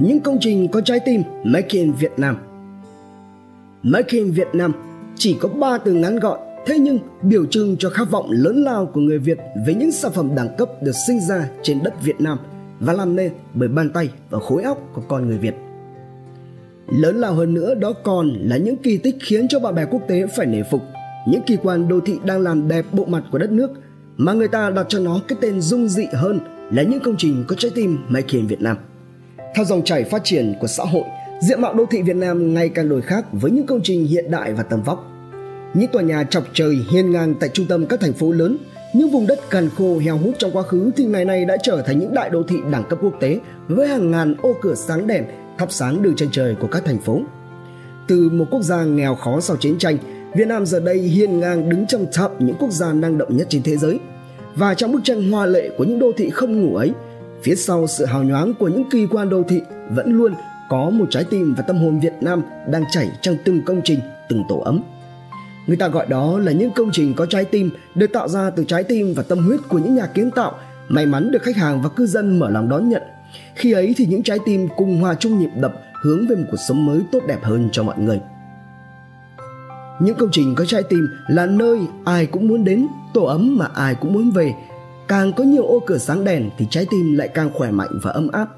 những công trình có trái tim Make in Việt Nam. Make in Việt Nam chỉ có 3 từ ngắn gọn thế nhưng biểu trưng cho khát vọng lớn lao của người Việt với những sản phẩm đẳng cấp được sinh ra trên đất Việt Nam và làm nên bởi bàn tay và khối óc của con người Việt. Lớn lao hơn nữa đó còn là những kỳ tích khiến cho bạn bè quốc tế phải nể phục, những kỳ quan đô thị đang làm đẹp bộ mặt của đất nước mà người ta đặt cho nó cái tên dung dị hơn là những công trình có trái tim Make in Việt Nam. Theo dòng chảy phát triển của xã hội, diện mạo đô thị Việt Nam ngày càng đổi khác với những công trình hiện đại và tầm vóc. Những tòa nhà chọc trời hiên ngang tại trung tâm các thành phố lớn, những vùng đất cằn khô heo hút trong quá khứ thì ngày nay đã trở thành những đại đô thị đẳng cấp quốc tế với hàng ngàn ô cửa sáng đèn thắp sáng đường chân trời của các thành phố. Từ một quốc gia nghèo khó sau chiến tranh, Việt Nam giờ đây hiên ngang đứng trong top những quốc gia năng động nhất trên thế giới. Và trong bức tranh hoa lệ của những đô thị không ngủ ấy, phía sau sự hào nhoáng của những kỳ quan đô thị vẫn luôn có một trái tim và tâm hồn Việt Nam đang chảy trong từng công trình, từng tổ ấm. Người ta gọi đó là những công trình có trái tim được tạo ra từ trái tim và tâm huyết của những nhà kiến tạo, may mắn được khách hàng và cư dân mở lòng đón nhận. Khi ấy thì những trái tim cùng hòa chung nhịp đập hướng về một cuộc sống mới tốt đẹp hơn cho mọi người. Những công trình có trái tim là nơi ai cũng muốn đến, tổ ấm mà ai cũng muốn về. Càng có nhiều ô cửa sáng đèn thì trái tim lại càng khỏe mạnh và ấm áp.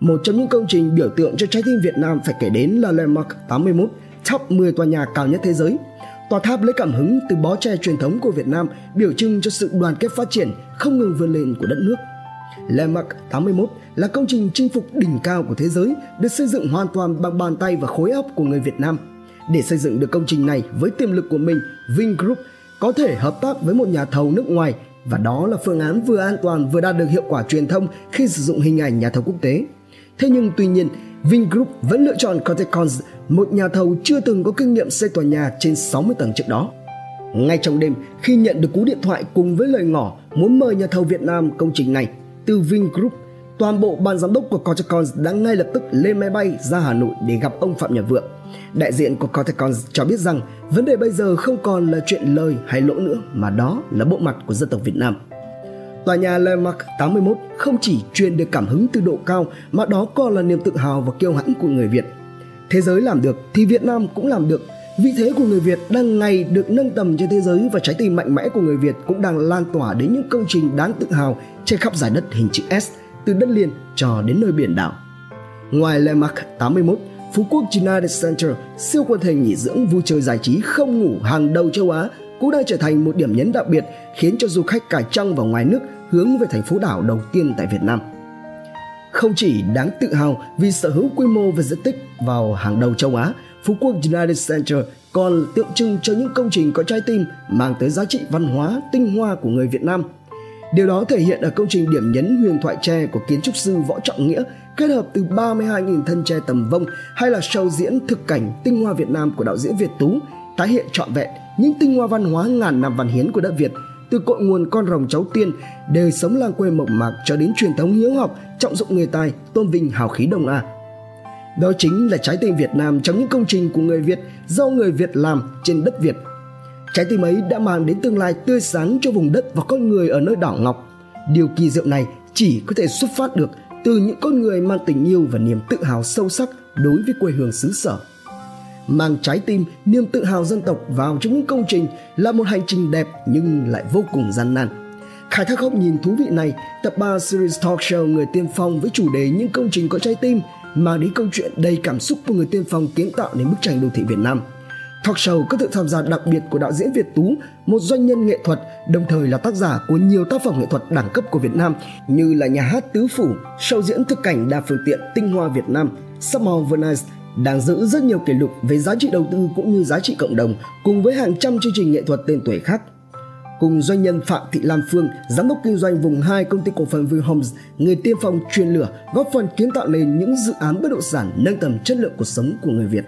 Một trong những công trình biểu tượng cho trái tim Việt Nam phải kể đến là Landmark 81, top 10 tòa nhà cao nhất thế giới. Tòa tháp lấy cảm hứng từ bó tre truyền thống của Việt Nam, biểu trưng cho sự đoàn kết phát triển không ngừng vươn lên của đất nước. Landmark 81 là công trình chinh phục đỉnh cao của thế giới, được xây dựng hoàn toàn bằng bàn tay và khối óc của người Việt Nam – để xây dựng được công trình này với tiềm lực của mình, Vingroup có thể hợp tác với một nhà thầu nước ngoài và đó là phương án vừa an toàn vừa đạt được hiệu quả truyền thông khi sử dụng hình ảnh nhà thầu quốc tế. Thế nhưng tuy nhiên, Vingroup vẫn lựa chọn Cortecons, một nhà thầu chưa từng có kinh nghiệm xây tòa nhà trên 60 tầng trước đó. Ngay trong đêm, khi nhận được cú điện thoại cùng với lời ngỏ muốn mời nhà thầu Việt Nam công trình này từ Vingroup, toàn bộ ban giám đốc của Corticons đã ngay lập tức lên máy bay ra Hà Nội để gặp ông Phạm Nhật Vượng. Đại diện của Corticons cho biết rằng vấn đề bây giờ không còn là chuyện lời hay lỗ nữa, mà đó là bộ mặt của dân tộc Việt Nam. Tòa nhà Landmark 81 không chỉ truyền được cảm hứng từ độ cao, mà đó còn là niềm tự hào và kiêu hãnh của người Việt. Thế giới làm được thì Việt Nam cũng làm được. Vị thế của người Việt đang ngày được nâng tầm trên thế giới và trái tim mạnh mẽ của người Việt cũng đang lan tỏa đến những công trình đáng tự hào trên khắp giải đất hình chữ S từ đất liền cho đến nơi biển đảo. Ngoài Landmark 81, Phú Quốc United Center, siêu quần thể nghỉ dưỡng vui chơi giải trí không ngủ hàng đầu châu Á, cũng đang trở thành một điểm nhấn đặc biệt khiến cho du khách cả trong và ngoài nước hướng về thành phố đảo đầu tiên tại Việt Nam. Không chỉ đáng tự hào vì sở hữu quy mô và diện tích vào hàng đầu châu Á, Phú Quốc United Center còn tượng trưng cho những công trình có trái tim mang tới giá trị văn hóa, tinh hoa của người Việt Nam – Điều đó thể hiện ở công trình điểm nhấn huyền thoại tre của kiến trúc sư Võ Trọng Nghĩa, kết hợp từ 32.000 thân tre tầm vông hay là show diễn thực cảnh tinh hoa Việt Nam của đạo diễn Việt Tú, tái hiện trọn vẹn những tinh hoa văn hóa ngàn năm văn hiến của đất Việt, từ cội nguồn con rồng cháu tiên, đời sống làng quê mộc mạc cho đến truyền thống hiếu học, trọng dụng người tài, tôn vinh hào khí đông a. Đó chính là trái tim Việt Nam trong những công trình của người Việt do người Việt làm trên đất Việt. Trái tim ấy đã mang đến tương lai tươi sáng cho vùng đất và con người ở nơi đảo Ngọc. Điều kỳ diệu này chỉ có thể xuất phát được từ những con người mang tình yêu và niềm tự hào sâu sắc đối với quê hương xứ sở. Mang trái tim, niềm tự hào dân tộc vào trong những công trình là một hành trình đẹp nhưng lại vô cùng gian nan. Khai thác góc nhìn thú vị này, tập 3 series talk show Người tiên phong với chủ đề những công trình có trái tim mang đến câu chuyện đầy cảm xúc của người tiên phong kiến tạo nên bức tranh đô thị Việt Nam – Talk show có sự tham gia đặc biệt của đạo diễn Việt Tú, một doanh nhân nghệ thuật, đồng thời là tác giả của nhiều tác phẩm nghệ thuật đẳng cấp của Việt Nam như là nhà hát Tứ Phủ, show diễn thực cảnh đa phương tiện tinh hoa Việt Nam, Summer Venice đang giữ rất nhiều kỷ lục về giá trị đầu tư cũng như giá trị cộng đồng cùng với hàng trăm chương trình nghệ thuật tên tuổi khác. Cùng doanh nhân Phạm Thị Lam Phương, giám đốc kinh doanh vùng 2 công ty cổ phần Vinhomes, người tiên phong truyền lửa góp phần kiến tạo nên những dự án bất động sản nâng tầm chất lượng cuộc sống của người Việt.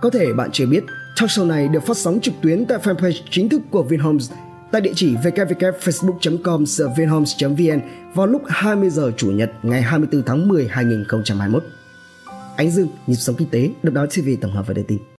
Có thể bạn chưa biết, Talk show này được phát sóng trực tuyến tại fanpage chính thức của Vinhomes tại địa chỉ www.facebook.com vinhomes.vn vào lúc 20 giờ Chủ nhật ngày 24 tháng 10 2021. Ánh Dương, nhịp sống kinh tế, được báo TV tổng hợp và đưa tin.